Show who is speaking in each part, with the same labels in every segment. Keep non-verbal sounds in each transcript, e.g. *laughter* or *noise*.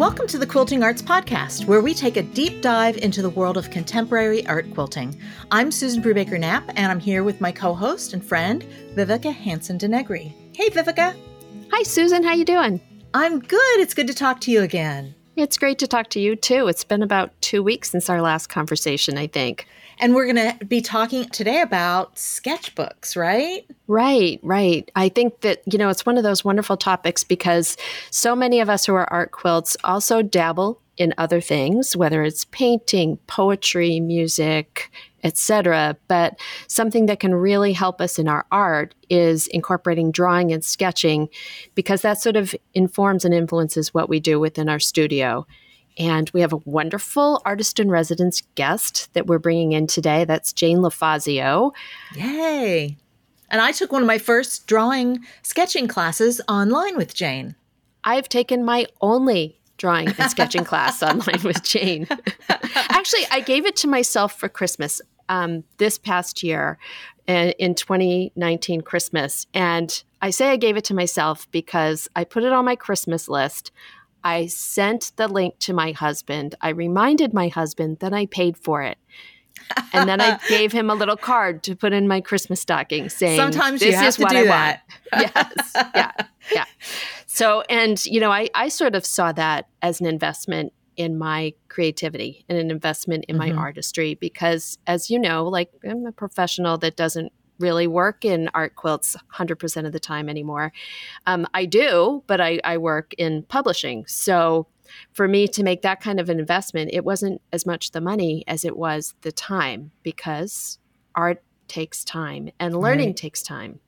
Speaker 1: Welcome to the Quilting Arts Podcast, where we take a deep dive into the world of contemporary art quilting. I'm Susan Brubaker Knapp, and I'm here with my co-host and friend, Vivika Hansen DeNegre. Hey, Vivika.
Speaker 2: Hi, Susan. How you doing?
Speaker 1: I'm good. It's good to talk to you again.
Speaker 2: It's great to talk to you too. It's been about two weeks since our last conversation, I think.
Speaker 1: And we're going to be talking today about sketchbooks, right?
Speaker 2: Right, right. I think that, you know, it's one of those wonderful topics because so many of us who are art quilts also dabble in other things, whether it's painting, poetry, music, etc. But something that can really help us in our art is incorporating drawing and sketching because that sort of informs and influences what we do within our studio. And we have a wonderful artist in residence guest that we're bringing in today. That's Jane LaFazio.
Speaker 1: Yay. And I took one of my first drawing sketching classes online with Jane.
Speaker 2: I've taken my only drawing and sketching class *laughs* online with Jane. Actually, I gave it to myself for Christmas um, this past year uh, in 2019 Christmas. And I say I gave it to myself because I put it on my Christmas list. I sent the link to my husband. I reminded my husband that I paid for it. and then I *laughs* gave him a little card to put in my Christmas stocking saying,
Speaker 1: Sometimes this is what I
Speaker 2: that. want. yes. Yeah. Yeah. So, and, you know, I, I sort of saw that as an investment in my creativity and an investment in mm-hmm. my artistry because, as you know, like I'm a professional that doesn't really work in art quilts 100% of the time anymore. Um, I do, but I, I work in publishing. So for me to make that kind of an investment, it wasn't as much the money as it was the time because art takes time and learning right. takes time.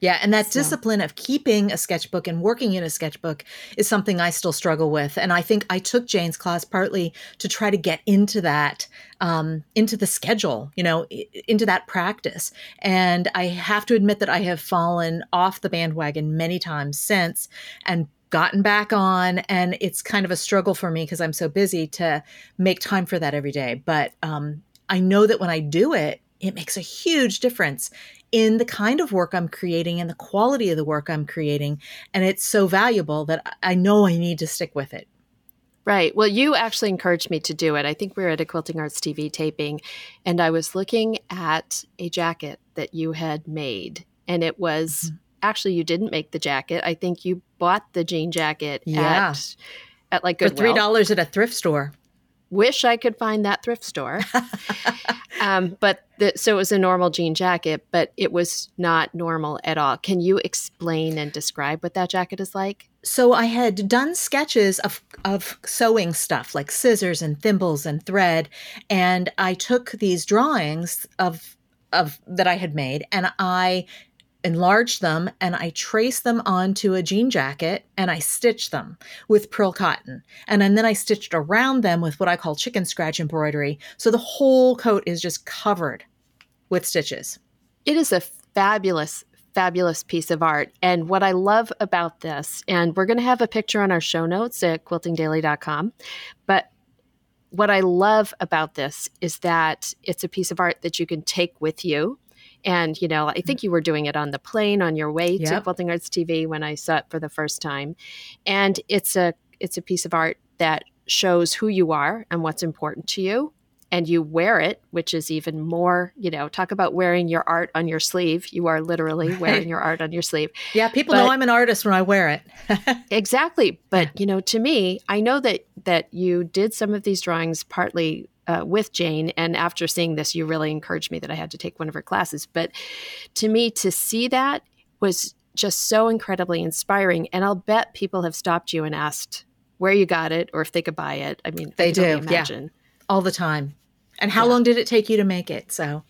Speaker 1: Yeah, and that so. discipline of keeping a sketchbook and working in a sketchbook is something I still struggle with. And I think I took Jane's class partly to try to get into that, um, into the schedule, you know, into that practice. And I have to admit that I have fallen off the bandwagon many times since and gotten back on. And it's kind of a struggle for me because I'm so busy to make time for that every day. But um, I know that when I do it, it makes a huge difference in the kind of work I'm creating and the quality of the work I'm creating. And it's so valuable that I know I need to stick with it.
Speaker 2: Right. Well, you actually encouraged me to do it. I think we were at a Quilting Arts TV taping, and I was looking at a jacket that you had made. And it was mm-hmm. actually, you didn't make the jacket. I think you bought the jean jacket yeah. at, at like
Speaker 1: Goodwill. For $3 at a thrift store
Speaker 2: wish I could find that thrift store. *laughs* um, but the, so it was a normal jean jacket, but it was not normal at all. Can you explain and describe what that jacket is like?
Speaker 1: So I had done sketches of of sewing stuff like scissors and thimbles and thread, and I took these drawings of of that I had made and I enlarged them and I traced them onto a jean jacket and I stitched them with pearl cotton. And, and then I stitched around them with what I call chicken scratch embroidery. So the whole coat is just covered with stitches.
Speaker 2: It is a fabulous, fabulous piece of art. And what I love about this, and we're going to have a picture on our show notes at quiltingdaily.com, but what I love about this is that it's a piece of art that you can take with you and, you know, I think you were doing it on the plane on your way yep. to Quilting Arts TV when I saw it for the first time. And it's a it's a piece of art that shows who you are and what's important to you and you wear it, which is even more, you know, talk about wearing your art on your sleeve. You are literally wearing your art on your sleeve.
Speaker 1: Yeah, people but, know I'm an artist when I wear it. *laughs*
Speaker 2: exactly. But, you know, to me, I know that that you did some of these drawings partly uh, with Jane. And after seeing this, you really encouraged me that I had to take one of her classes. But to me, to see that was just so incredibly inspiring. And I'll bet people have stopped you and asked where you got it or if they could buy it. I mean,
Speaker 1: they do. Yeah. All the time. And how yeah. long did it take you to make it? So,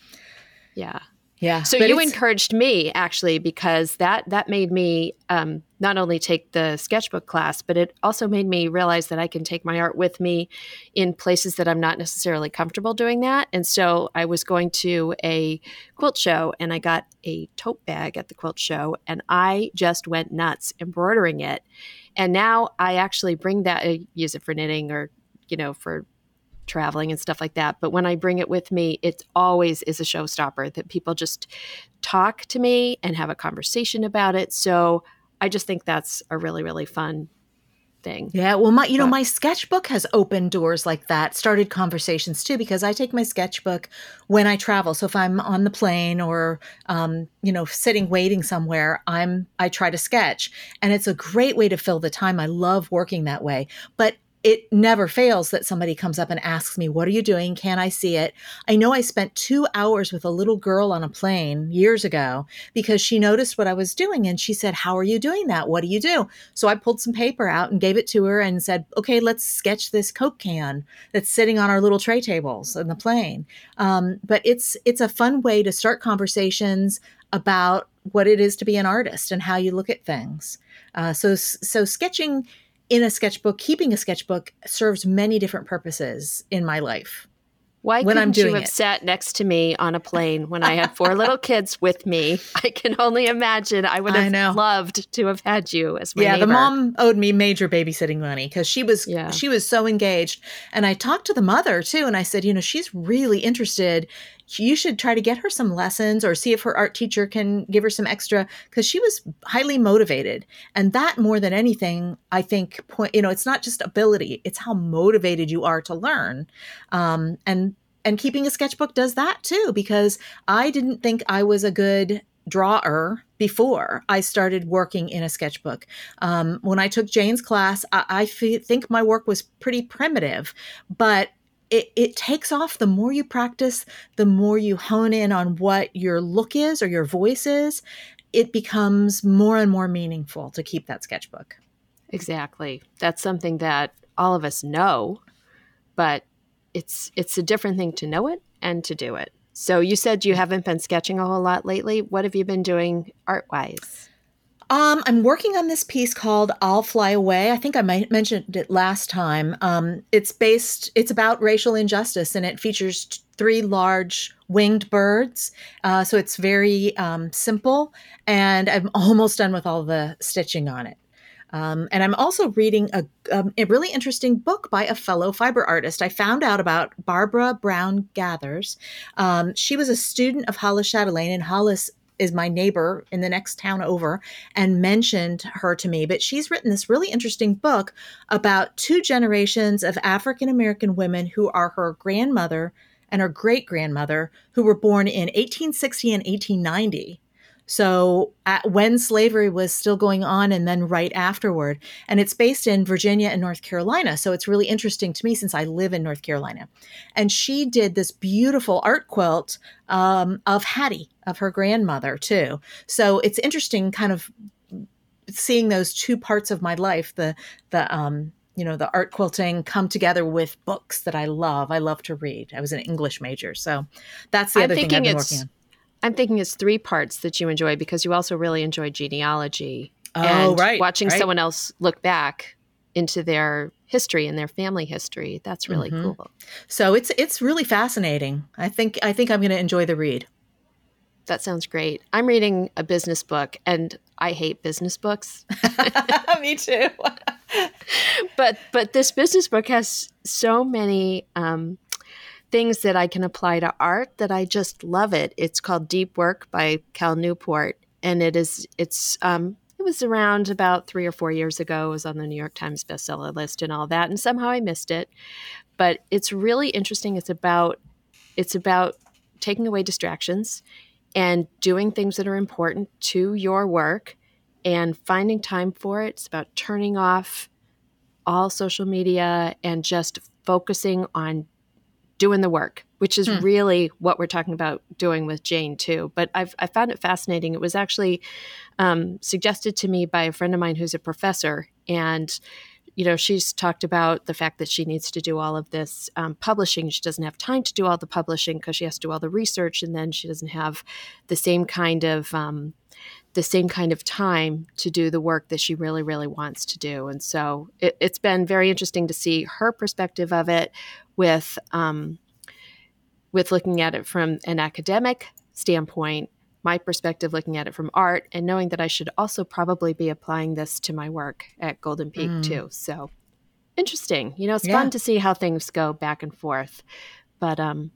Speaker 2: yeah.
Speaker 1: Yeah.
Speaker 2: So you encouraged me actually because that that made me um, not only take the sketchbook class, but it also made me realize that I can take my art with me in places that I'm not necessarily comfortable doing that. And so I was going to a quilt show and I got a tote bag at the quilt show and I just went nuts embroidering it. And now I actually bring that, I use it for knitting or you know for traveling and stuff like that. But when I bring it with me, it always is a showstopper that people just talk to me and have a conversation about it. So I just think that's a really, really fun thing.
Speaker 1: Yeah, well, my you but, know my sketchbook has opened doors like that, started conversations too, because I take my sketchbook when I travel. So if I'm on the plane or um, you know sitting waiting somewhere, I'm I try to sketch, and it's a great way to fill the time. I love working that way, but it never fails that somebody comes up and asks me, What are you doing? Can I see it? I know I spent two hours with a little girl on a plane years ago because she noticed what I was doing and she said, How are you doing that? What do you do? So I pulled some paper out and gave it to her and said, Okay, let's sketch this Coke can that's sitting on our little tray tables in the plane. Um, but it's it's a fun way to start conversations about what it is to be an artist and how you look at things. Uh, so so sketching in a sketchbook, keeping a sketchbook serves many different purposes in my life.
Speaker 2: Why when couldn't you have it. sat next to me on a plane when I had four little kids with me? *laughs* I can only imagine. I would have I loved to have had you as my
Speaker 1: yeah.
Speaker 2: Neighbor.
Speaker 1: The mom owed me major babysitting money because she was yeah. she was so engaged, and I talked to the mother too, and I said, you know, she's really interested you should try to get her some lessons or see if her art teacher can give her some extra because she was highly motivated and that more than anything i think point you know it's not just ability it's how motivated you are to learn um, and and keeping a sketchbook does that too because i didn't think i was a good drawer before I started working in a sketchbook. Um, when I took Jane's class, I, I f- think my work was pretty primitive, but it, it takes off the more you practice, the more you hone in on what your look is or your voice is. It becomes more and more meaningful to keep that sketchbook.
Speaker 2: Exactly. That's something that all of us know, but it's it's a different thing to know it and to do it. So you said you haven't been sketching a whole lot lately. What have you been doing art wise?
Speaker 1: Um, I'm working on this piece called "I'll Fly Away." I think I might mentioned it last time. Um, it's based. It's about racial injustice, and it features t- three large winged birds. Uh, so it's very um, simple, and I'm *laughs* almost done with all the stitching on it. Um, and I'm also reading a, um, a, really interesting book by a fellow fiber artist. I found out about Barbara Brown Gathers. Um, she was a student of Hollis Chatelain, and Hollis is my neighbor in the next town over and mentioned her to me. But she's written this really interesting book about two generations of African American women who are her grandmother and her great grandmother, who were born in 1860 and 1890. So at, when slavery was still going on and then right afterward. And it's based in Virginia and North Carolina. So it's really interesting to me since I live in North Carolina. And she did this beautiful art quilt um, of Hattie, of her grandmother, too. So it's interesting kind of seeing those two parts of my life the the um you know the art quilting come together with books that i love i love to read i was an english major so that's the I'm other thing i've been working on
Speaker 2: I'm thinking it's three parts that you enjoy because you also really enjoy genealogy.
Speaker 1: Oh,
Speaker 2: and
Speaker 1: right.
Speaker 2: Watching
Speaker 1: right.
Speaker 2: someone else look back into their history and their family history. That's really mm-hmm. cool.
Speaker 1: So it's it's really fascinating. I think I think I'm going to enjoy the read.
Speaker 2: That sounds great. I'm reading a business book and I hate business books. *laughs*
Speaker 1: Me too. *laughs*
Speaker 2: but but this business book has so many um, things that I can apply to art that I just love it. It's called Deep Work by Cal Newport, and it is it's um, it was around about three or four years ago. It was on the New York Times bestseller list and all that, and somehow I missed it. But it's really interesting. It's about it's about taking away distractions and doing things that are important to your work and finding time for it. It's about turning off all social media and just focusing on doing the work, which is hmm. really what we're talking about doing with Jane too. But I've I found it fascinating. It was actually um, suggested to me by a friend of mine who's a professor, and you know she's talked about the fact that she needs to do all of this um, publishing. She doesn't have time to do all the publishing because she has to do all the research, and then she doesn't have the same kind of um, the same kind of time to do the work that she really, really wants to do. And so it, has been very interesting to see her perspective of it with um, with looking at it from an academic standpoint, my perspective looking at it from art, and knowing that I should also probably be applying this to my work at Golden Peak mm. too. So interesting. You know, it's yeah. fun to see how things go back and forth. But um,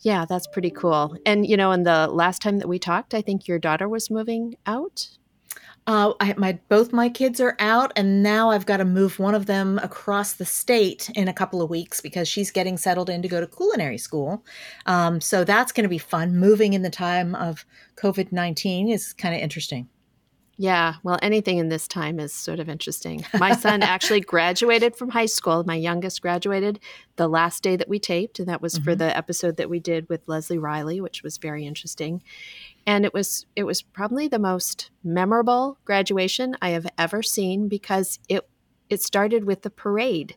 Speaker 2: yeah, that's pretty cool. And you know, in the last time that we talked, I think your daughter was moving out.
Speaker 1: Uh, I, my both my kids are out, and now I've got to move one of them across the state in a couple of weeks because she's getting settled in to go to culinary school. Um, so that's going to be fun. Moving in the time of COVID nineteen is kind of interesting.
Speaker 2: Yeah, well, anything in this time is sort of interesting. My son actually *laughs* graduated from high school. My youngest graduated the last day that we taped, and that was mm-hmm. for the episode that we did with Lesley Riley, which was very interesting and it was it was probably the most memorable graduation I have ever seen because it it started with the parade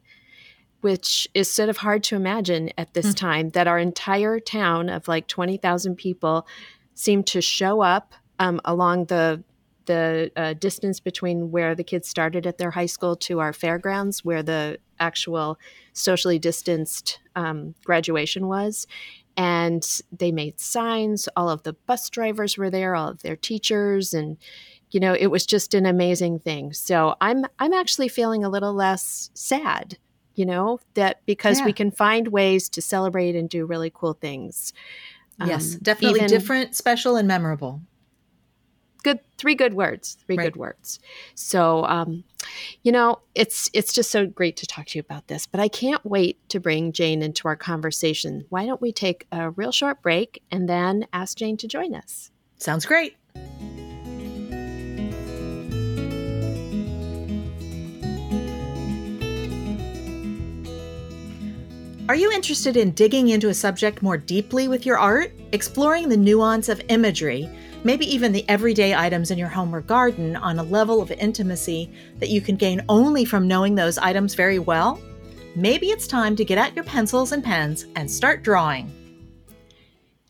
Speaker 2: which is sort of hard to imagine at this mm-hmm. time that our entire town of like 20,000 people seemed to show up um, along the the uh, distance between where the kids started at their high school to our fairgrounds where the actual socially distanced um, graduation was. And they made signs. All of the bus drivers were there all of their teachers and you know it was just an amazing thing. So i'm i'm actually feeling a little less sad you know that because yeah. we can find ways to celebrate and do really cool things.
Speaker 1: Yes um, definitely even, different special and memorable
Speaker 2: good three good words three right. good words. So um, you know it's it's just so great to talk to you about this but i can't wait to bring jane into our conversation. Why don't we take a real short break and then ask jane to join us?
Speaker 1: Sounds great Are you interested in digging into a subject more deeply with your art, exploring the nuance of imagery, maybe even the everyday items in your home or garden on a level of intimacy that you can gain only from knowing those items very well, maybe it's time to get out your pencils and pens and start drawing.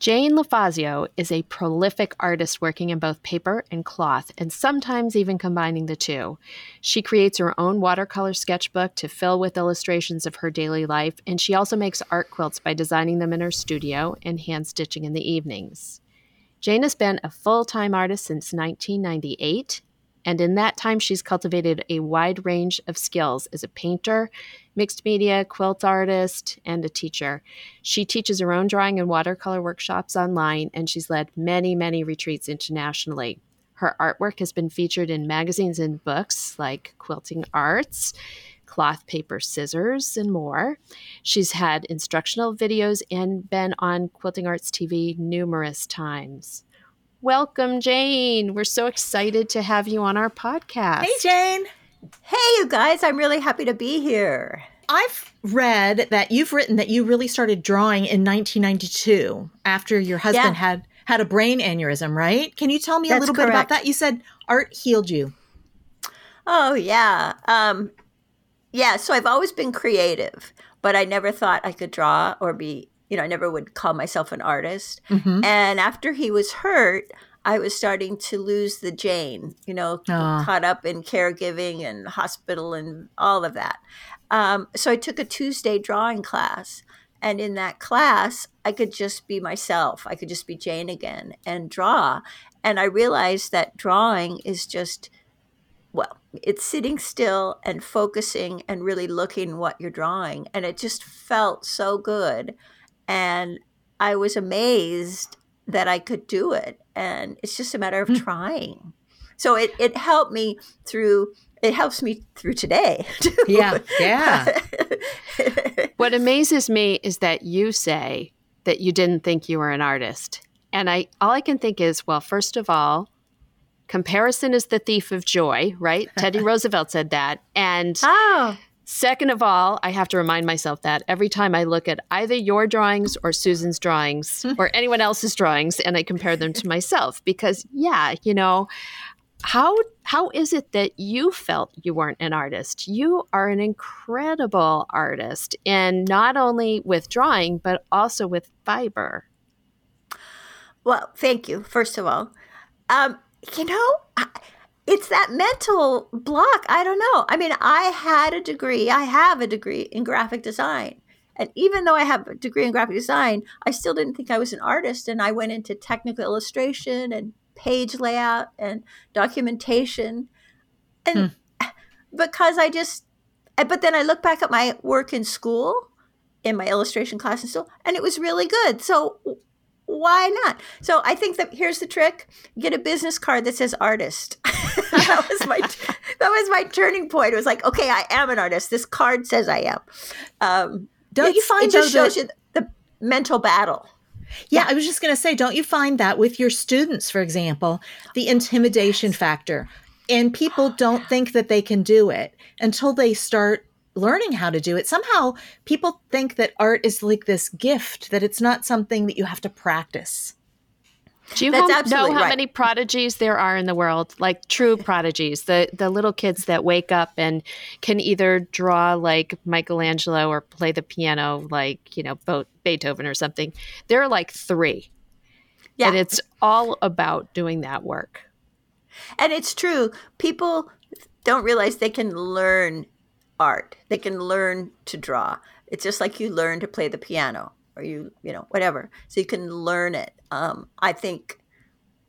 Speaker 2: Jane LaFazio is a prolific artist working in both paper and cloth, and sometimes even combining the two. She creates her own watercolor sketchbook to fill with illustrations of her daily life, and she also makes art quilts by designing them in her studio and hand stitching in the evenings. Jane has been a full time artist since 1998, and in that time, she's cultivated a wide range of skills as a painter, mixed media, quilt artist, and a teacher. She teaches her own drawing and watercolor workshops online, and she's led many, many retreats internationally. Her artwork has been featured in magazines and books like Quilting Arts, cloth, paper, scissors, and more. She's had instructional videos and been on Quilting Arts TV numerous times. Welcome, Jane. We're so excited to have you on our podcast.
Speaker 1: Hey, Jane.
Speaker 3: Hey, you guys. I'm really happy to be here.
Speaker 1: I've read that you've written that you really started drawing in 1992 after your husband yeah. had had a brain aneurysm, right? Can you tell me That's a little correct. bit about that? You said art healed you.
Speaker 3: Oh, yeah. Um, yeah, so I've always been creative, but I never thought I could draw or be, you know, I never would call myself an artist. Mm-hmm. And after he was hurt, I was starting to lose the Jane, you know, oh. caught up in caregiving and hospital and all of that. Um, so I took a Tuesday drawing class. And in that class, I could just be myself. I could just be Jane again and draw. And I realized that drawing is just well, it's sitting still and focusing and really looking what you're drawing. And it just felt so good. And I was amazed that I could do it. And it's just a matter of mm. trying. So it, it helped me through it helps me through today. *laughs* Too.
Speaker 1: Yeah. Yeah. *laughs*
Speaker 2: what amazes me is that you say that you didn't think you were an artist. And I all I can think is, well, first of all, comparison is the thief of joy, right? Teddy *laughs* Roosevelt said that. And oh. Second of all, I have to remind myself that every time I look at either your drawings or Susan's drawings *laughs* or anyone else's drawings and I compare them to myself because yeah, you know, how how is it that you felt you weren't an artist? You are an incredible artist and not only with drawing but also with fiber.
Speaker 3: Well, thank you first of all. Um, you know, it's that mental block. I don't know. I mean, I had a degree, I have a degree in graphic design. And even though I have a degree in graphic design, I still didn't think I was an artist. And I went into technical illustration and page layout and documentation. And hmm. because I just, but then I look back at my work in school, in my illustration class and still, and it was really good. So why not? So I think that here's the trick: get a business card that says artist. *laughs* that was my *laughs* that was my turning point. It was like, okay, I am an artist. This card says I am. Um,
Speaker 1: Don't you find
Speaker 3: it just shows you the mental battle?
Speaker 1: Yeah, I was just going to say, don't you find that with your students, for example, the intimidation factor? And people don't think that they can do it until they start learning how to do it. Somehow people think that art is like this gift, that it's not something that you have to practice.
Speaker 2: Do you have, know how right. many prodigies there are in the world? Like true prodigies, the the little kids that wake up and can either draw like Michelangelo or play the piano like you know Beethoven or something. There are like three, yeah, and it's all about doing that work.
Speaker 3: And it's true. People don't realize they can learn art. They can learn to draw. It's just like you learn to play the piano or you, you know, whatever. So you can learn it. Um, I think,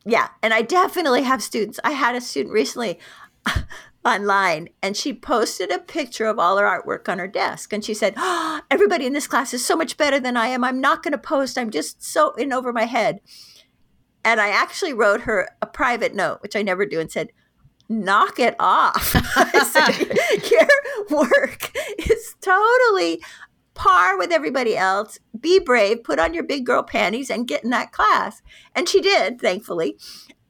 Speaker 3: yeah. And I definitely have students. I had a student recently *laughs* online and she posted a picture of all her artwork on her desk. And she said, oh, Everybody in this class is so much better than I am. I'm not going to post. I'm just so in over my head. And I actually wrote her a private note, which I never do, and said, knock it off. *laughs* *laughs* your work is totally par with everybody else. Be brave, put on your big girl panties and get in that class. And she did, thankfully.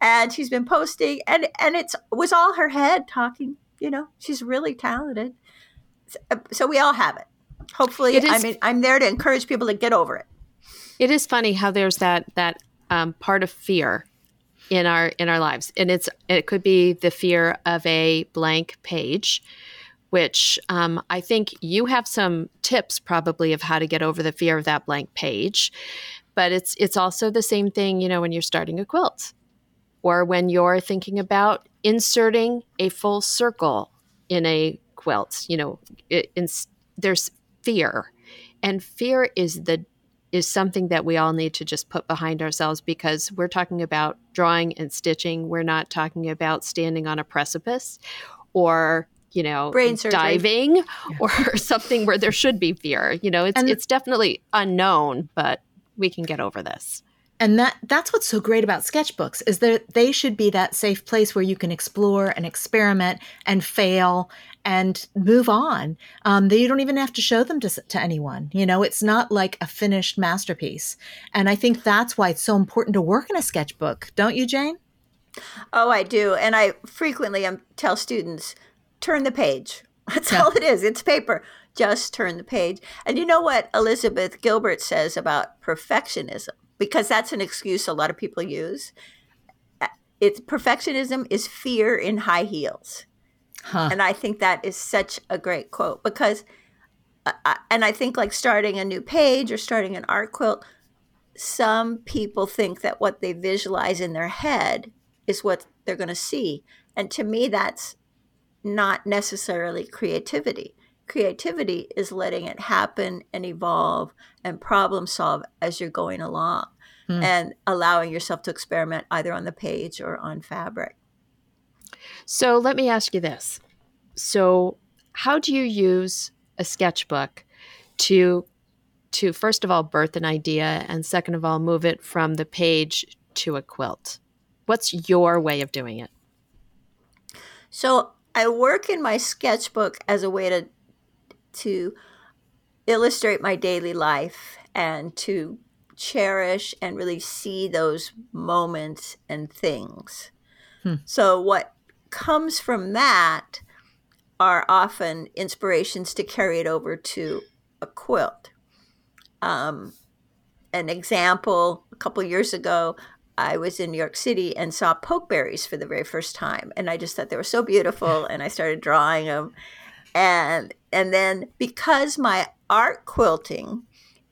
Speaker 3: And she's been posting and and it's was all her head talking, you know. She's really talented. So we all have it. Hopefully it is, I mean I'm there to encourage people to get over it.
Speaker 2: It is funny how there's that that um, part of fear in our in our lives. And it's it could be the fear of a blank page which um, i think you have some tips probably of how to get over the fear of that blank page. But it's it's also the same thing you know when you're starting a quilt or when you're thinking about inserting a full circle in a quilt you know it, there's fear. And fear is the is something that we all need to just put behind ourselves because we're talking about drawing and stitching. We're not talking about standing on a precipice or you know Brain diving yeah. or *laughs* something where there should be fear. You know, it's and, it's definitely unknown, but we can get over this
Speaker 1: and that that's what's so great about sketchbooks is that they should be that safe place where you can explore and experiment and fail and move on. Um, that you don't even have to show them to, to anyone you know? It's not like a finished masterpiece. And i think that's why it's so important to work in a sketchbook. Don't you jane?
Speaker 3: Oh i do. And i frequently um, tell students turn the page. *laughs* That's yeah. all it is. It's paper. Just turn the page. And you know what elizabeth gilbert says about perfectionism because that's an excuse a lot of people use. It's perfectionism is fear in high heels. Huh. And I think that is such a great quote because, uh, and I think like starting a new page or starting an art quilt, some people think that what they visualize in their head is what they're going to see. And to me, that's not necessarily creativity. Creativity is letting it happen and evolve and problem solve as you're going along mm. and allowing yourself to experiment either on the page or on fabric.
Speaker 2: So let me ask you this. So how do you use a sketchbook to to first of all birth an idea and second of all move it from the page to a quilt? What's your way of doing it?
Speaker 3: So I work in my sketchbook as a way to to illustrate my daily life and to cherish and really see those moments and things. Hmm. So, what comes from that are often inspirations to carry it over to a quilt. Um, an example a couple years ago, I was in New York City and saw pokeberries for the very first time, and I just thought they were so beautiful, *laughs* and I started drawing them. And and then because my art quilting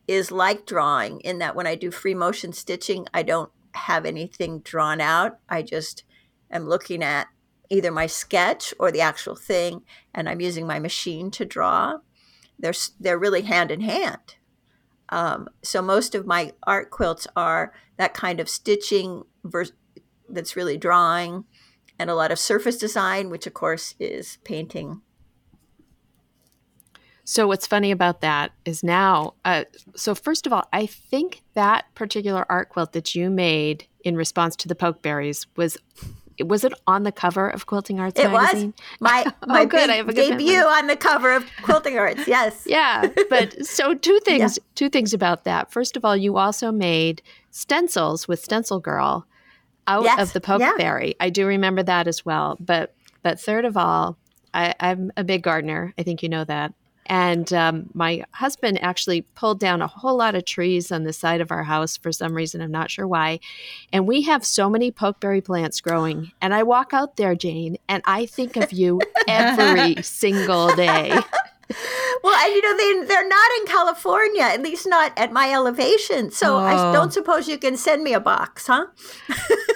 Speaker 3: is like drawing in that when I do free motion stitching, I don't have anything drawn out. I just am looking at either my sketch or the actual thing, and I'm using my machine to draw. They're, they're really hand in hand. Um, so most of my art quilts are that kind of stitching vers- that's really drawing, and a lot of surface design, which of course is painting
Speaker 2: So what's funny about that is now. Uh, so first of all, I think that particular art quilt that you made in response to the pokeberries was was it on the cover of Quilting Arts
Speaker 3: it
Speaker 2: magazine?
Speaker 3: was *laughs* my
Speaker 2: Oh,
Speaker 3: my
Speaker 2: good. I have a good
Speaker 3: debut
Speaker 2: memory.
Speaker 3: on the cover of Quilting Arts. Yes. *laughs*
Speaker 2: yeah, but so two *laughs* things two things about that. First of all, you also made stencils with Stencil Girl out
Speaker 3: Yes,
Speaker 2: of the
Speaker 3: yeah.
Speaker 2: pokeberry. I do remember that as well. But but third of all, I, I'm a big gardener. I think you know that. And um, my husband actually pulled down a whole lot of trees on the side of our house for some reason. I'm not sure why. And we have so many pokeberry plants growing. And I walk out there, Jane, and I think of you *laughs* every single day.
Speaker 3: Well, and you know they they're not in California, at least not at my elevation. So I
Speaker 1: Oh.
Speaker 3: don't suppose you can send me a box, huh?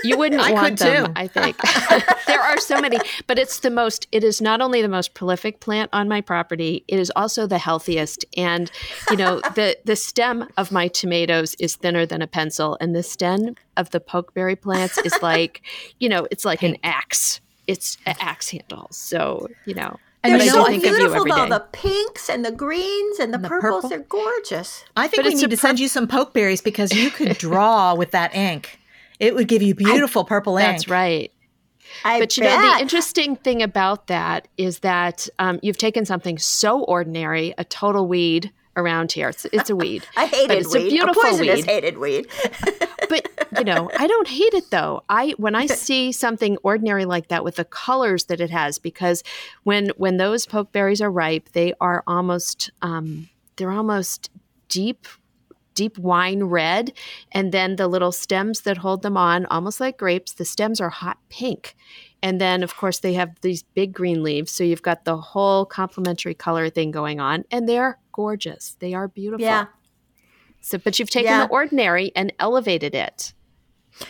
Speaker 2: You wouldn't
Speaker 1: I
Speaker 2: want
Speaker 1: could
Speaker 2: them,
Speaker 1: too.
Speaker 2: I think. *laughs* there are so many, but it's the most, it is not only the most prolific plant on my property, it is also the healthiest. And, you know, *laughs* the, the stem of my tomatoes is thinner than a pencil, and the stem of the pokeberry plants is *laughs* like, you know, it's like an axe. It's an axe handle. So, you know,
Speaker 1: And
Speaker 3: They're
Speaker 1: you
Speaker 2: but
Speaker 1: know,
Speaker 3: so
Speaker 2: I of you
Speaker 3: beautiful
Speaker 2: every
Speaker 3: though.
Speaker 2: day.
Speaker 3: The pinks and the greens and the,
Speaker 1: And the
Speaker 3: purples,
Speaker 1: purple.
Speaker 3: they're gorgeous.
Speaker 1: I think
Speaker 2: But
Speaker 1: we need
Speaker 2: a
Speaker 1: to send you some pokeberries because you could *laughs* draw with that ink. It would give you beautiful purple ink.
Speaker 2: That's right.
Speaker 3: I
Speaker 2: But you know, the interesting thing about that is that um, you've taken something so ordinary, a total weed around here. It's, it's a weed. *laughs*
Speaker 3: I hated
Speaker 2: it's a
Speaker 3: weed.
Speaker 2: beautiful
Speaker 3: poisonous
Speaker 2: weed.
Speaker 3: hated weed. *laughs*
Speaker 2: but you know i don't hate it though. I when i see something ordinary like that with the colors that it has because when when those pokeberries are ripe they are almost um they're almost deep deep wine red. And then the little stems that hold them on almost like grapes the stems are hot pink. And then of course they have these big green leaves. So you've got the whole complementary color thing going on. And they're gorgeous. They are beautiful.
Speaker 3: Yeah.
Speaker 2: So but you've taken
Speaker 3: Yeah.
Speaker 2: the ordinary and elevated it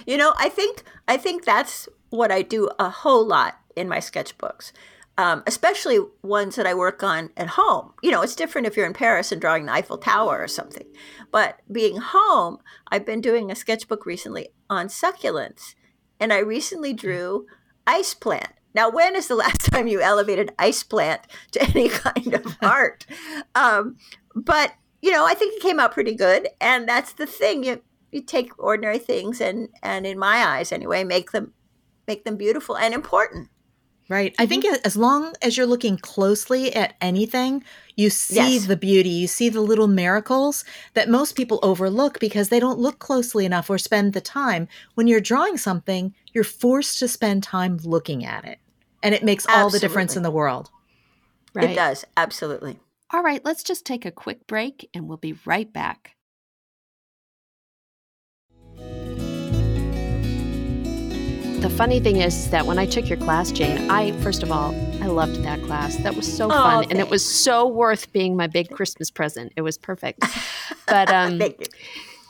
Speaker 3: You know, I think I think that's what I do a whole lot in my sketchbooks, um, especially ones that I work on at home. You know, it's different if you're in Paris and drawing the Eiffel Tower or something. But being home, I've been doing a sketchbook recently on succulents, and I recently drew ice plant. Now, when is the *laughs* last time you elevated ice plant to any kind of *laughs* art? Um, but you know, I think it came out pretty good, and that's the thing. You you take ordinary things and and in my eyes anyway make them make them beautiful and important
Speaker 1: Right. I think mm-hmm. as long as you're looking closely at anything, you see
Speaker 3: Yes.
Speaker 1: the beauty, you see the little miracles that most people overlook because they don't look closely enough or spend the time. When you're drawing something, you're forced to spend time looking at it. And it makes all the difference in the world.
Speaker 2: Right.
Speaker 3: it does absolutely
Speaker 2: All right, let's just take a quick break and we'll be right back. The funny thing is that when I took your class, Jane, I, first of all, I loved that class. That was so
Speaker 3: Oh,
Speaker 2: fun. And it was so worth being my big Christmas present. It was perfect. *laughs* But um,
Speaker 3: thank you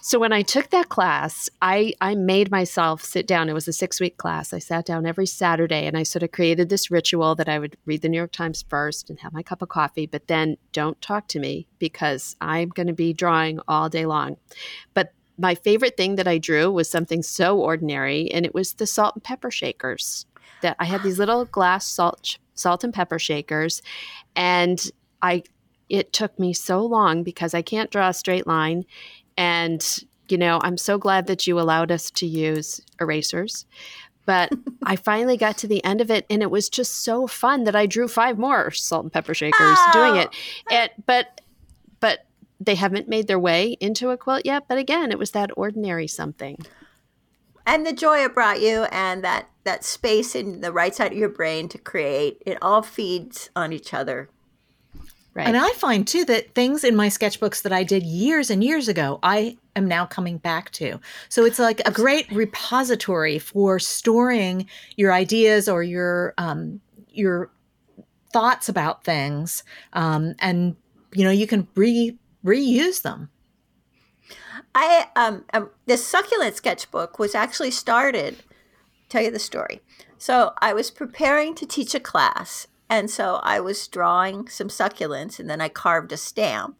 Speaker 2: so when I took that class, I I made myself sit down. It was a six week class. I sat down every Saturday and I sort of created this ritual that I would read the New York Times first and have my cup of coffee, but then don't talk to me because I'm going to be drawing all day long. But my favorite thing that I drew was something so ordinary, and it was the salt and pepper shakers. That I had these little glass salt salt and pepper shakers, and I it took me so long because I can't draw a straight line and, you know, I'm so glad that you allowed us to use erasers. But *laughs* I finally got to the end of it and it was just so fun that I drew five more salt and pepper shakers oh. doing it. And but but they haven't made their way into a quilt yet. But again, it was that ordinary something.
Speaker 3: and the joy it brought you and that that space in the right side of your brain to create it all feeds on each other
Speaker 2: Right.
Speaker 1: And I find too that things in my sketchbooks that I did years and years ago, I am now coming back to. So it's like a great repository for storing your ideas or your um, your thoughts about things, um, and you know you can re reuse them.
Speaker 3: I um, um this succulent sketchbook was actually started. Tell you the story. So I was preparing to teach a class, and so I was drawing some succulents, and then I carved a stamp.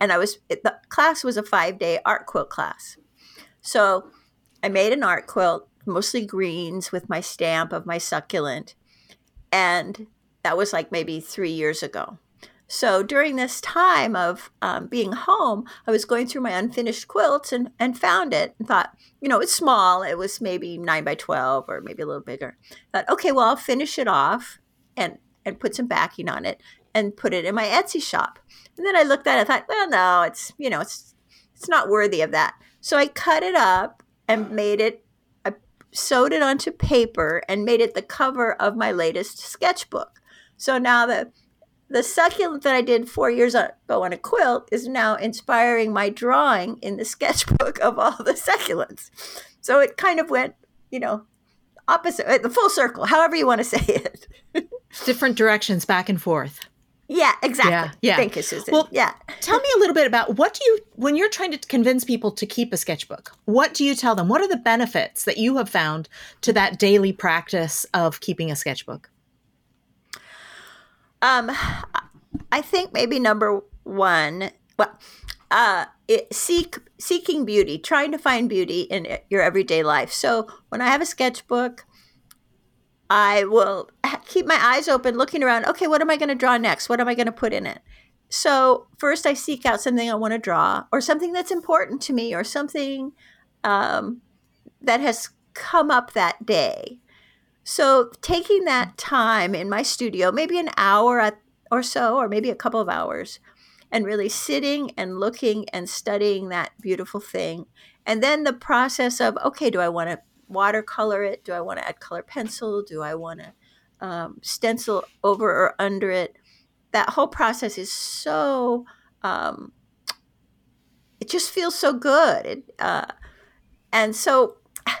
Speaker 3: And I was the class was a five day art quilt class, so I made an art quilt, mostly greens, with my stamp of my succulent, and that was like maybe three years ago. So during this time of um, being home, I was going through my unfinished quilts and, and found it and thought, you know, it's small. It was maybe nine by 12 or maybe a little bigger. Thought, okay, well, I'll finish it off and, and put some backing on it and put it in my Etsy shop. And then I looked at it and thought, well, no, it's, you know, it's, it's not worthy of that. So I cut it up and made it, I sewed it onto paper and made it the cover of my latest sketchbook. So now the the succulent that I did four years ago on a quilt is now inspiring my drawing in the *laughs* sketchbook of all the succulents. So it kind of went, you know, opposite, the full circle, however you want to *laughs* say it.
Speaker 1: Different directions back and forth.
Speaker 3: Yeah, exactly.
Speaker 1: Yeah, yeah.
Speaker 3: Thank you, Susan.
Speaker 1: Well,
Speaker 3: yeah.
Speaker 1: tell me a little bit about what do you, when you're trying to convince people to keep a sketchbook, what do you tell them? What are the benefits that you have found to that daily practice of keeping a sketchbook?
Speaker 3: Um, I think maybe number one, well, uh, it, seek seeking beauty, trying to find beauty in your everyday life. So when I have a sketchbook, I will keep my eyes open, looking around. Okay, what am I going to draw next? What am I going to put in it? So first, I seek out something I want to draw, or something that's important to me, or something um, that has come up that day. So, taking that time in my studio, maybe an hour or so, or maybe a couple of hours, and really sitting and looking and studying that beautiful thing. And then the process of, okay, do I want to watercolor it? Do I want to add color pencil? Do I want to um, stencil over or under it? That whole process is so, um, it just feels so good. It, uh, and so, *sighs* I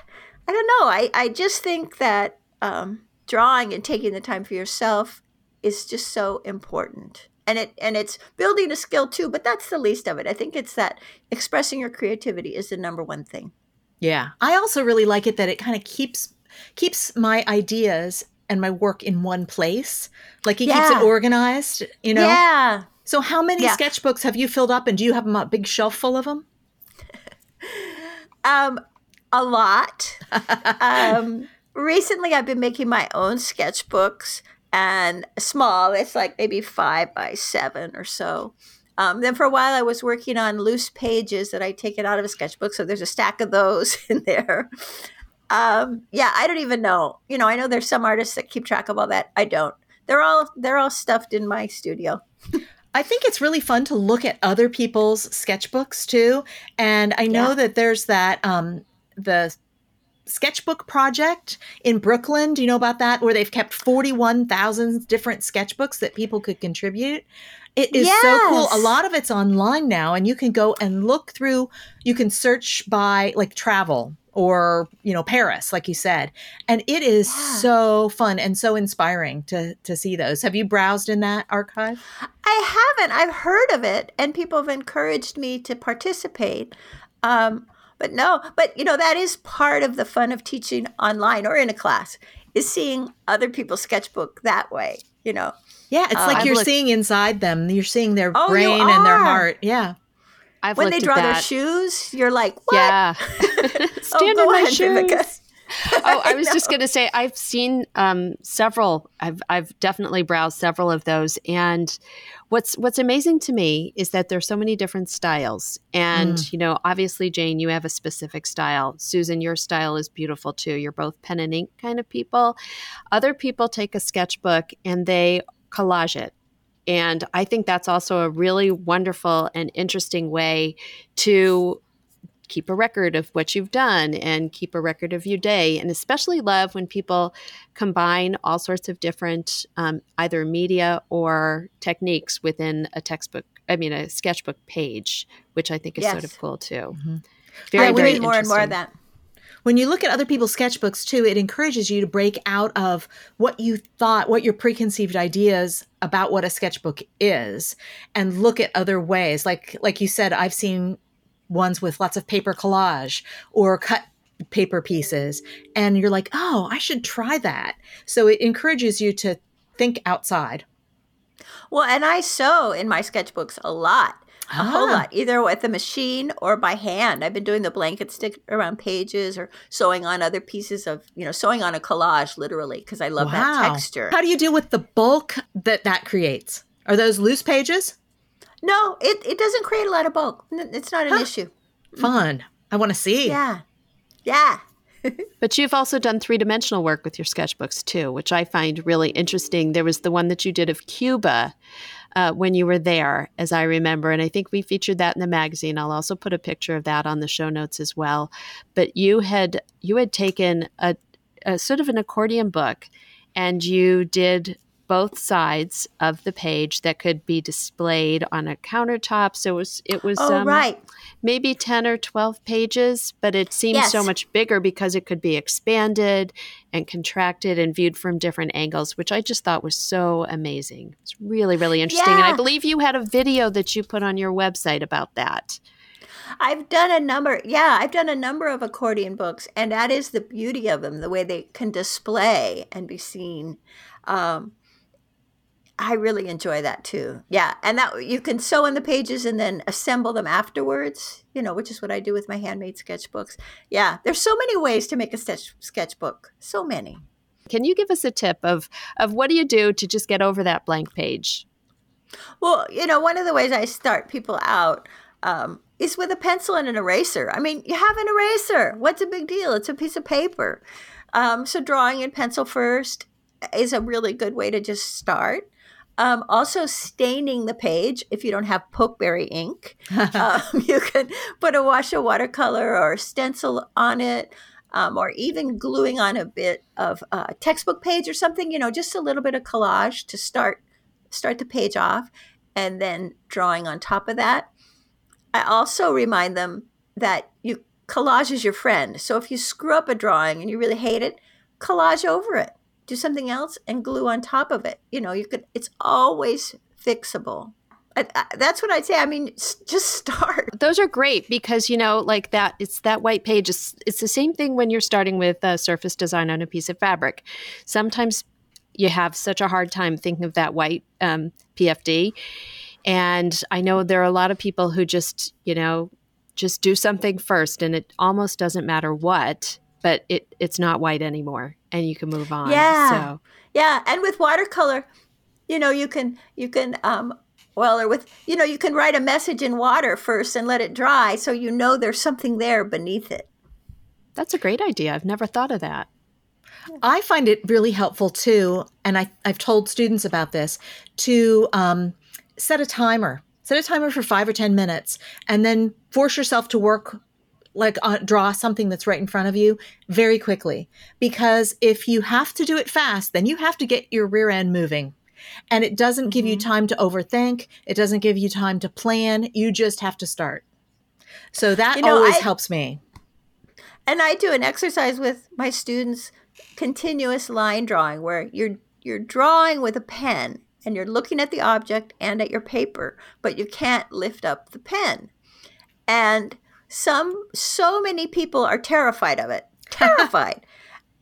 Speaker 3: don't know. I, I just think that um, drawing and taking the time for yourself is just so important and it and it's building a skill too but that's the least of it i think it's that expressing your creativity is the number one thing
Speaker 1: yeah i also really like it that it kind of keeps keeps my ideas and my work in one place like it yeah. keeps it organized you know
Speaker 3: yeah
Speaker 1: so how many yeah. sketchbooks have you filled up and do you have a big shelf full of them *laughs*
Speaker 3: um a lot um recently I've been making my own sketchbooks and small. It's like maybe five by seven or so. Um, then for a while I was working on loose pages that I take it out of a sketchbook. So there's a stack of those *laughs* in there. Um, yeah, I don't even know. You know, I know there's some artists that keep track of all that. I don't. They're all they're all stuffed in my studio.
Speaker 1: I think it's really fun to look at other people's sketchbooks too. And I know yeah. that there's that um, the sketchbook project in Brooklyn. Do you know about that? Where they've kept 41,000 different sketchbooks that people could contribute. It is yes. so cool. A lot of it's online now, and you can go and look through, you can search by like travel or you know paris like you said and it is yeah. so fun and so inspiring to to see those have you browsed in that archive
Speaker 3: i haven't i've heard of it and people have encouraged me to participate um, but no, but you know, that is part of the fun of teaching online or in a class is seeing other people's sketchbook that way, you know.
Speaker 1: Yeah, it's uh, like you're looked- seeing inside them. You're seeing their oh, brain and their heart. Yeah.
Speaker 2: I've
Speaker 3: when they draw
Speaker 2: their
Speaker 3: shoes, you're like, what?
Speaker 2: Yeah. *laughs* Stand oh, in my ahead, shoes. *laughs* oh, I was I just going to say I've seen um, several. I've I've definitely browsed several of those, and what's what's amazing to me is that there's so many different styles and mm. you know obviously jane you have a specific style susan your style is beautiful too you're both pen and ink kind of people other people take a sketchbook and they collage it and i think that's also a really wonderful and interesting way to keep a record of what you've done and keep a record of your day. And especially love when people combine all sorts of different um, either media or techniques within a textbook, I mean, a sketchbook page, which I think is yes. sort of cool too.
Speaker 3: Mm-hmm. Very, yeah, very need more and more of that
Speaker 1: when you look at other people's sketchbooks too it encourages you to break out of what you thought what your preconceived ideas about what a sketchbook is and look at other ways like like you said i've seen ones with lots of paper collage or cut paper pieces and you're like oh i should try that so it encourages you to think outside
Speaker 3: well and i sew in my sketchbooks a lot a ah. whole lot either with a machine or by hand i've been doing the blanket stitch around pages or sewing on other pieces of you know sewing on a collage literally because i love wow. that texture
Speaker 1: how do you deal with the bulk that that creates Are those loose pages?
Speaker 3: No, it, it doesn't create a lot of bulk. It's not an huh. issue.
Speaker 1: Fun. I want to see.
Speaker 3: Yeah. Yeah. *laughs*
Speaker 2: but you've also done three dimensional work with your sketchbooks too, which I find really interesting. There was the one that you did of Cuba uh, when you were there, as I remember, and I think we featured that in the magazine. I'll also put a picture of that on the show notes as well. But you had you had taken a, a sort of an accordion book, and you did both sides of the page that could be displayed on a countertop. So it was it was
Speaker 3: oh, um, right.
Speaker 2: maybe ten or twelve pages, but it seemed yes. so much bigger because it could be expanded and contracted and viewed from different angles, which I just thought was so amazing. It's really really interesting, yeah. and I believe you had a video that you put on your website about that.
Speaker 3: I've done a number, yeah, I've done a number of accordion books, and that is the beauty of them, the way they can display and be seen. Um, I really enjoy that too. Yeah, and that you can sew in the pages and then assemble them afterwards. You know, which is what I do with my handmade sketchbooks. Yeah, there's so many ways to make a sketch sketchbook. So many.
Speaker 2: Can you give us a tip of of what do you do to just get over that blank page?
Speaker 3: Well, you know, one of the ways I start people out um, is with a pencil and an eraser. I mean, you have an eraser. What's a big deal? It's a piece of paper. Um, so drawing in pencil first is a really good way to just start. Um, also, staining the page if you don't have pokeberry ink. *laughs* um, you can put a wash of watercolor or stencil on it, um, or even gluing on a bit of a textbook page or something. You know, just a little bit of collage to start start the page off, and then drawing on top of that. I also remind them that you collage is your friend. So if you screw up a drawing and you really hate it, collage over it do something else and glue on top of it. You know, you could, it's always fixable. I, I, that's what I'd say. I mean, just *laughs* start.
Speaker 2: Those are great because you know, like that. It's that white page. It's, it's the same thing when you're starting with a surface design on a piece of fabric. Sometimes you have such a hard time thinking of that white um, PFD, and I know there are a lot of people who just, you know, just do something first, and it almost doesn't matter what, but it it's not white anymore and you can move on.
Speaker 3: Yeah. So. Yeah. And with watercolor, you know, you can, you can, um, well, or with, you know, you can write a message in water first and let it dry so you know there's something there beneath it.
Speaker 2: That's a great idea. I've never thought of that.
Speaker 1: I find it really helpful too, and I, I've told students about this to um, set a timer. Set a timer for five or 10 minutes and then force yourself to work like uh, draw something that's right in front of you very quickly. Because if you have to do it fast then you have to get your rear end moving. And it doesn't give mm-hmm. you time to overthink. It doesn't give you time to plan. You just have to start. So that you know, always I, helps me.
Speaker 3: And i do an exercise with my students continuous line drawing where you're you're drawing with a pen and you're looking at the object and at your paper but you can't lift up the pen. And some so many people are terrified of it *laughs* terrified.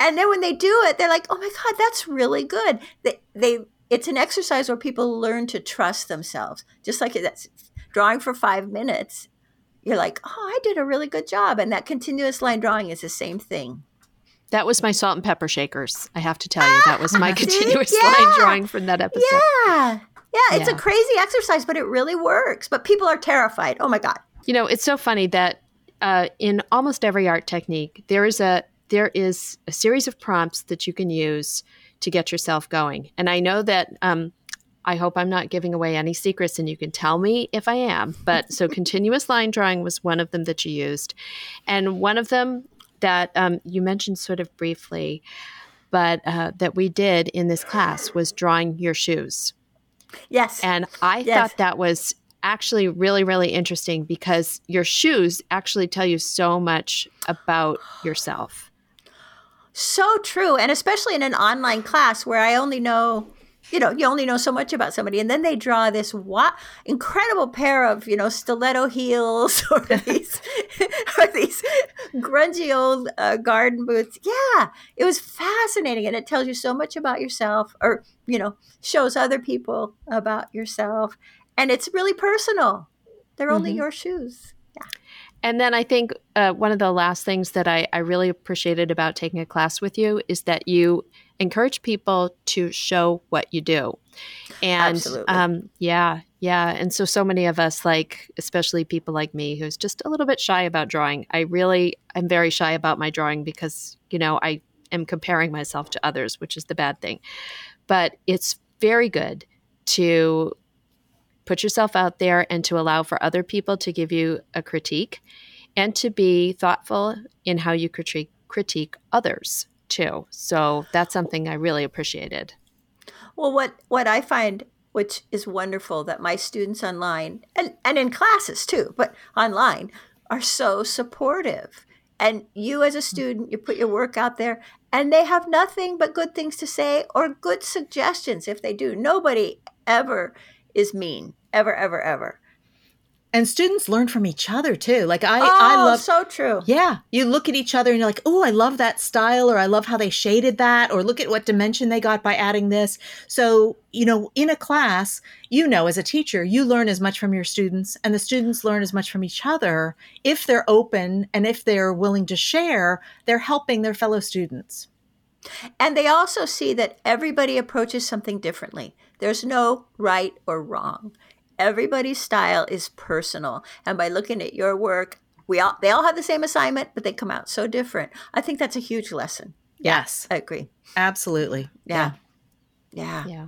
Speaker 3: And then when they do it they're like oh my god that's really good. They they it's an exercise where people learn to trust themselves. Just like that's drawing for five minutes you're like oh i did a really good job. And that continuous line drawing is the same thing.
Speaker 2: That was my salt and pepper shakers i have to tell you. That was my *laughs* continuous yeah. line drawing from that episode.
Speaker 3: Yeah. Yeah it's yeah. a crazy exercise but it really works. But people are terrified. Oh my god.
Speaker 2: You know, it's so funny that uh, in almost every art technique, there is a there is a series of prompts that you can use to get yourself going. And I know that um, I hope I'm not giving away any secrets, and you can tell me if I am. But so *laughs* continuous line drawing was one of them that you used, and one of them that um, you mentioned sort of briefly, but uh, that we did in this class was drawing your shoes.
Speaker 3: Yes.
Speaker 2: And I yes. thought that was actually really, really interesting because your shoes actually tell you so much about yourself.
Speaker 3: So true. And especially in an online class where I only know, you know, you only know so much about somebody. And then they draw this wa- incredible pair of, you know, stiletto heels *laughs* or these, *laughs* or these grungy old uh, garden boots. Yeah, it was fascinating. And it tells you so much about yourself or, you know, shows other people about yourself and it's really personal. They're mm-hmm. only your shoes. Yeah.
Speaker 2: And then I think uh, one of the last things that I, I really appreciated about taking a class with you is that you encourage people to show what you do. And um, yeah, yeah. And so, so many of us, like, especially people like me, who's just a little bit shy about drawing. I really, I'm very shy about my drawing because, you know, I am comparing myself to others, which is the bad thing. But it's very good to put yourself out there and to allow for other people to give you a critique and to be thoughtful in how you critique critique others too. So that's something I really appreciated.
Speaker 3: Well, what what I find which is wonderful that my students online and, and in classes too, but online are so supportive. And you as a student, you put your work out there and they have nothing but good things to say or good suggestions if they do. Nobody ever is mean, ever, ever, ever.
Speaker 1: And students learn from each other too. Like i
Speaker 3: oh,
Speaker 1: i love
Speaker 3: so true.
Speaker 1: Yeah you look at each other and you're like oh i love that style or i love how they shaded that or look at what dimension they got by adding this. So you know in a class you know as a teacher you learn as much from your students and the students learn as much from each other if they're open and if they're willing to share they're helping their fellow students
Speaker 3: and they also see that everybody approaches something differently there's no right or wrong everybody's style is personal. And by looking at your work, we all they all have the same assignment, but they come out so different. I think that's a huge lesson.
Speaker 1: Yes.
Speaker 3: I agree.
Speaker 1: Absolutely.
Speaker 3: Yeah. Yeah.
Speaker 2: Yeah.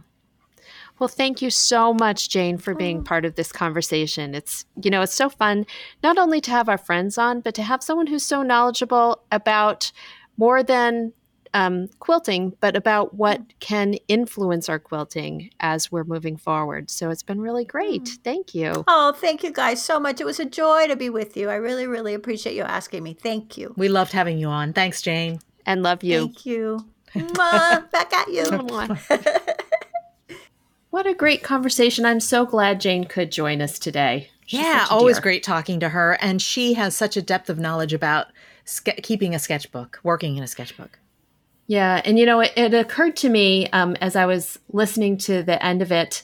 Speaker 2: Well, thank you so much, Jane, for being oh. part of this conversation. It's, you know, it's so fun not only to have our friends on, but to have someone who's so knowledgeable about more than um, quilting, but about what can influence our quilting as we're moving forward. So it's been really great. Mm. Thank you.
Speaker 3: Oh, thank you guys so much. It was a joy to be with you. I really, really appreciate you asking me. Thank you.
Speaker 1: We loved having you on. Thanks, Jane.
Speaker 2: And love you.
Speaker 3: Thank you. *laughs* Back at you.
Speaker 2: what a great conversation. I'm so glad Jane could join us today.
Speaker 1: She's yeah, always great talking to her. And she has such a depth of knowledge about ske- keeping a sketchbook, working in a sketchbook.
Speaker 2: Yeah. And, you know, it, it occurred to me um, as I was listening to the end of it,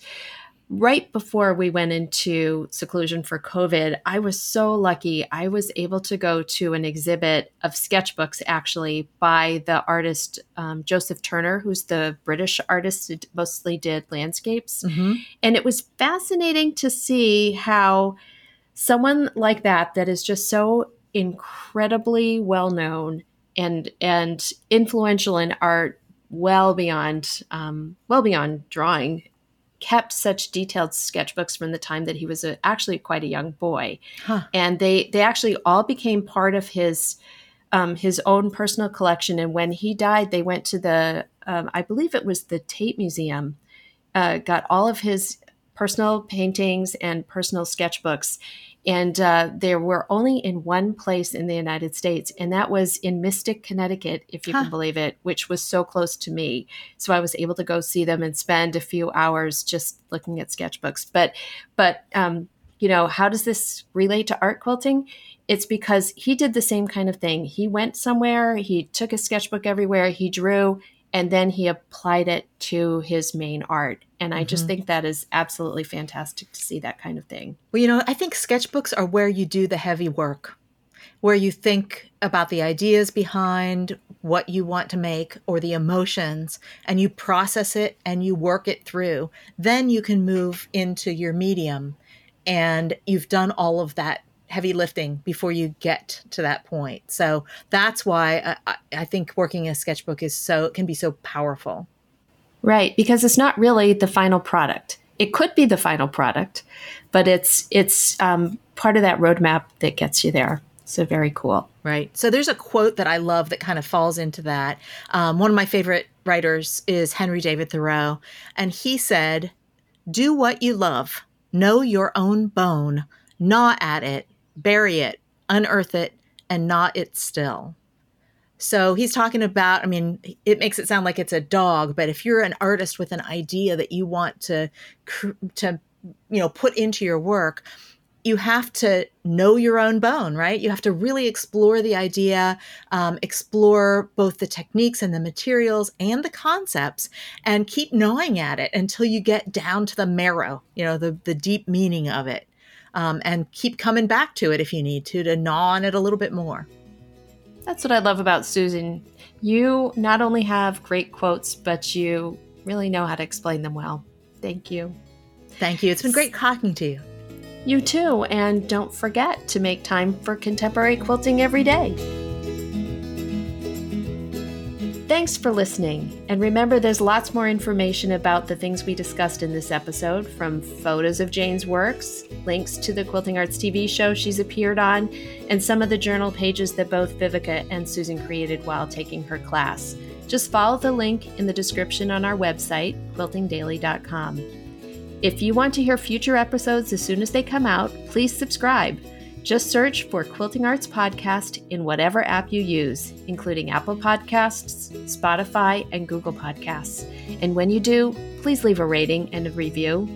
Speaker 2: right before we went into seclusion for COVID, I was so lucky. I was able to go to an exhibit of sketchbooks actually by the artist um, Joseph Turner, who's the British artist who mostly did landscapes. Mm-hmm. And it was fascinating to see how someone like that, that is just so incredibly well known and and influential in art well beyond um, well beyond drawing kept such detailed sketchbooks from the time that he was a, actually quite a young boy. Huh. and they they actually all became part of his um, his own personal collection. And when he died they went to the um, i believe it was the tate museum uh, got all of his personal paintings and personal sketchbooks and uh, there were only in one place in the United States, and that was in Mystic, Connecticut, if you huh. can believe it, which was so close to me. So I was able to go see them and spend a few hours just looking at sketchbooks. But, but um, you know, how does this relate to art quilting? It's because he did the same kind of thing. He went somewhere, he took a sketchbook everywhere, he drew, and then he applied it to his main art. And I mm-hmm. just think that is absolutely fantastic to see that kind of thing.
Speaker 1: Well, you know, I think sketchbooks are where you do the heavy work, where you think about the ideas behind what you want to make or the emotions, and you process it and you work it through. Then you can move into your medium, and you've done all of that heavy lifting before you get to that point. So that's why I, I think working a sketchbook is so can be so powerful.
Speaker 2: Right, because it's not really the final product. It could be the final product, but it's it's um, part of that roadmap that gets you there. So very cool.
Speaker 1: Right. So there's a quote that I love that kind of falls into that. Um, one of my favorite writers is Henry David Thoreau, and he said, "Do what you love. Know your own bone. Gnaw at it bury it, unearth it, and knot it still. So he's talking about, I mean, it makes it sound like it's a dog, but if you're an artist with an idea that you want to to you know put into your work, you have to know your own bone, right? You have to really explore the idea, um, explore both the techniques and the materials and the concepts, and keep gnawing at it until you get down to the marrow, you know, the the deep meaning of it um, and keep coming back to it if you need to to gnaw on it a little bit more.
Speaker 2: That's what I love about Susan You not only have great quotes, but you really know how to explain them well. Thank you.
Speaker 1: Thank you. It's been great talking to you.
Speaker 2: You too, and don't forget to make time for contemporary quilting every day. Thanks for listening. And remember, there's lots more information about the things we discussed in this episode from photos of Jane's works, links to the Quilting Arts TV show she's appeared on, and some of the journal pages that both Vivika and Susan created while taking her class. Just follow the link in the description on our website, quiltingdaily.com. If you want to hear future episodes as soon as they come out, please subscribe. Just search for Quilting Arts Podcast in whatever app you use, including Apple Podcasts, Spotify, and Google Podcasts. And when you do, please leave a rating and a review.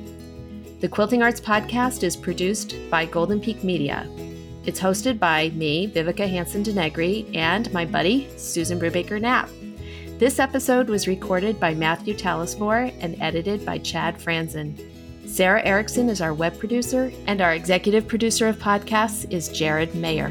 Speaker 2: The Quilting Arts Podcast is produced by Golden Peak Media. It's hosted by me, Vivika Hansen DeNegre, and my buddy, Susan Brubaker Knapp. This episode was recorded by Matthew Talasmore and edited by Chad Franzen. Sarah Erickson is our web producer, and our executive producer of podcasts is Jared Mayer.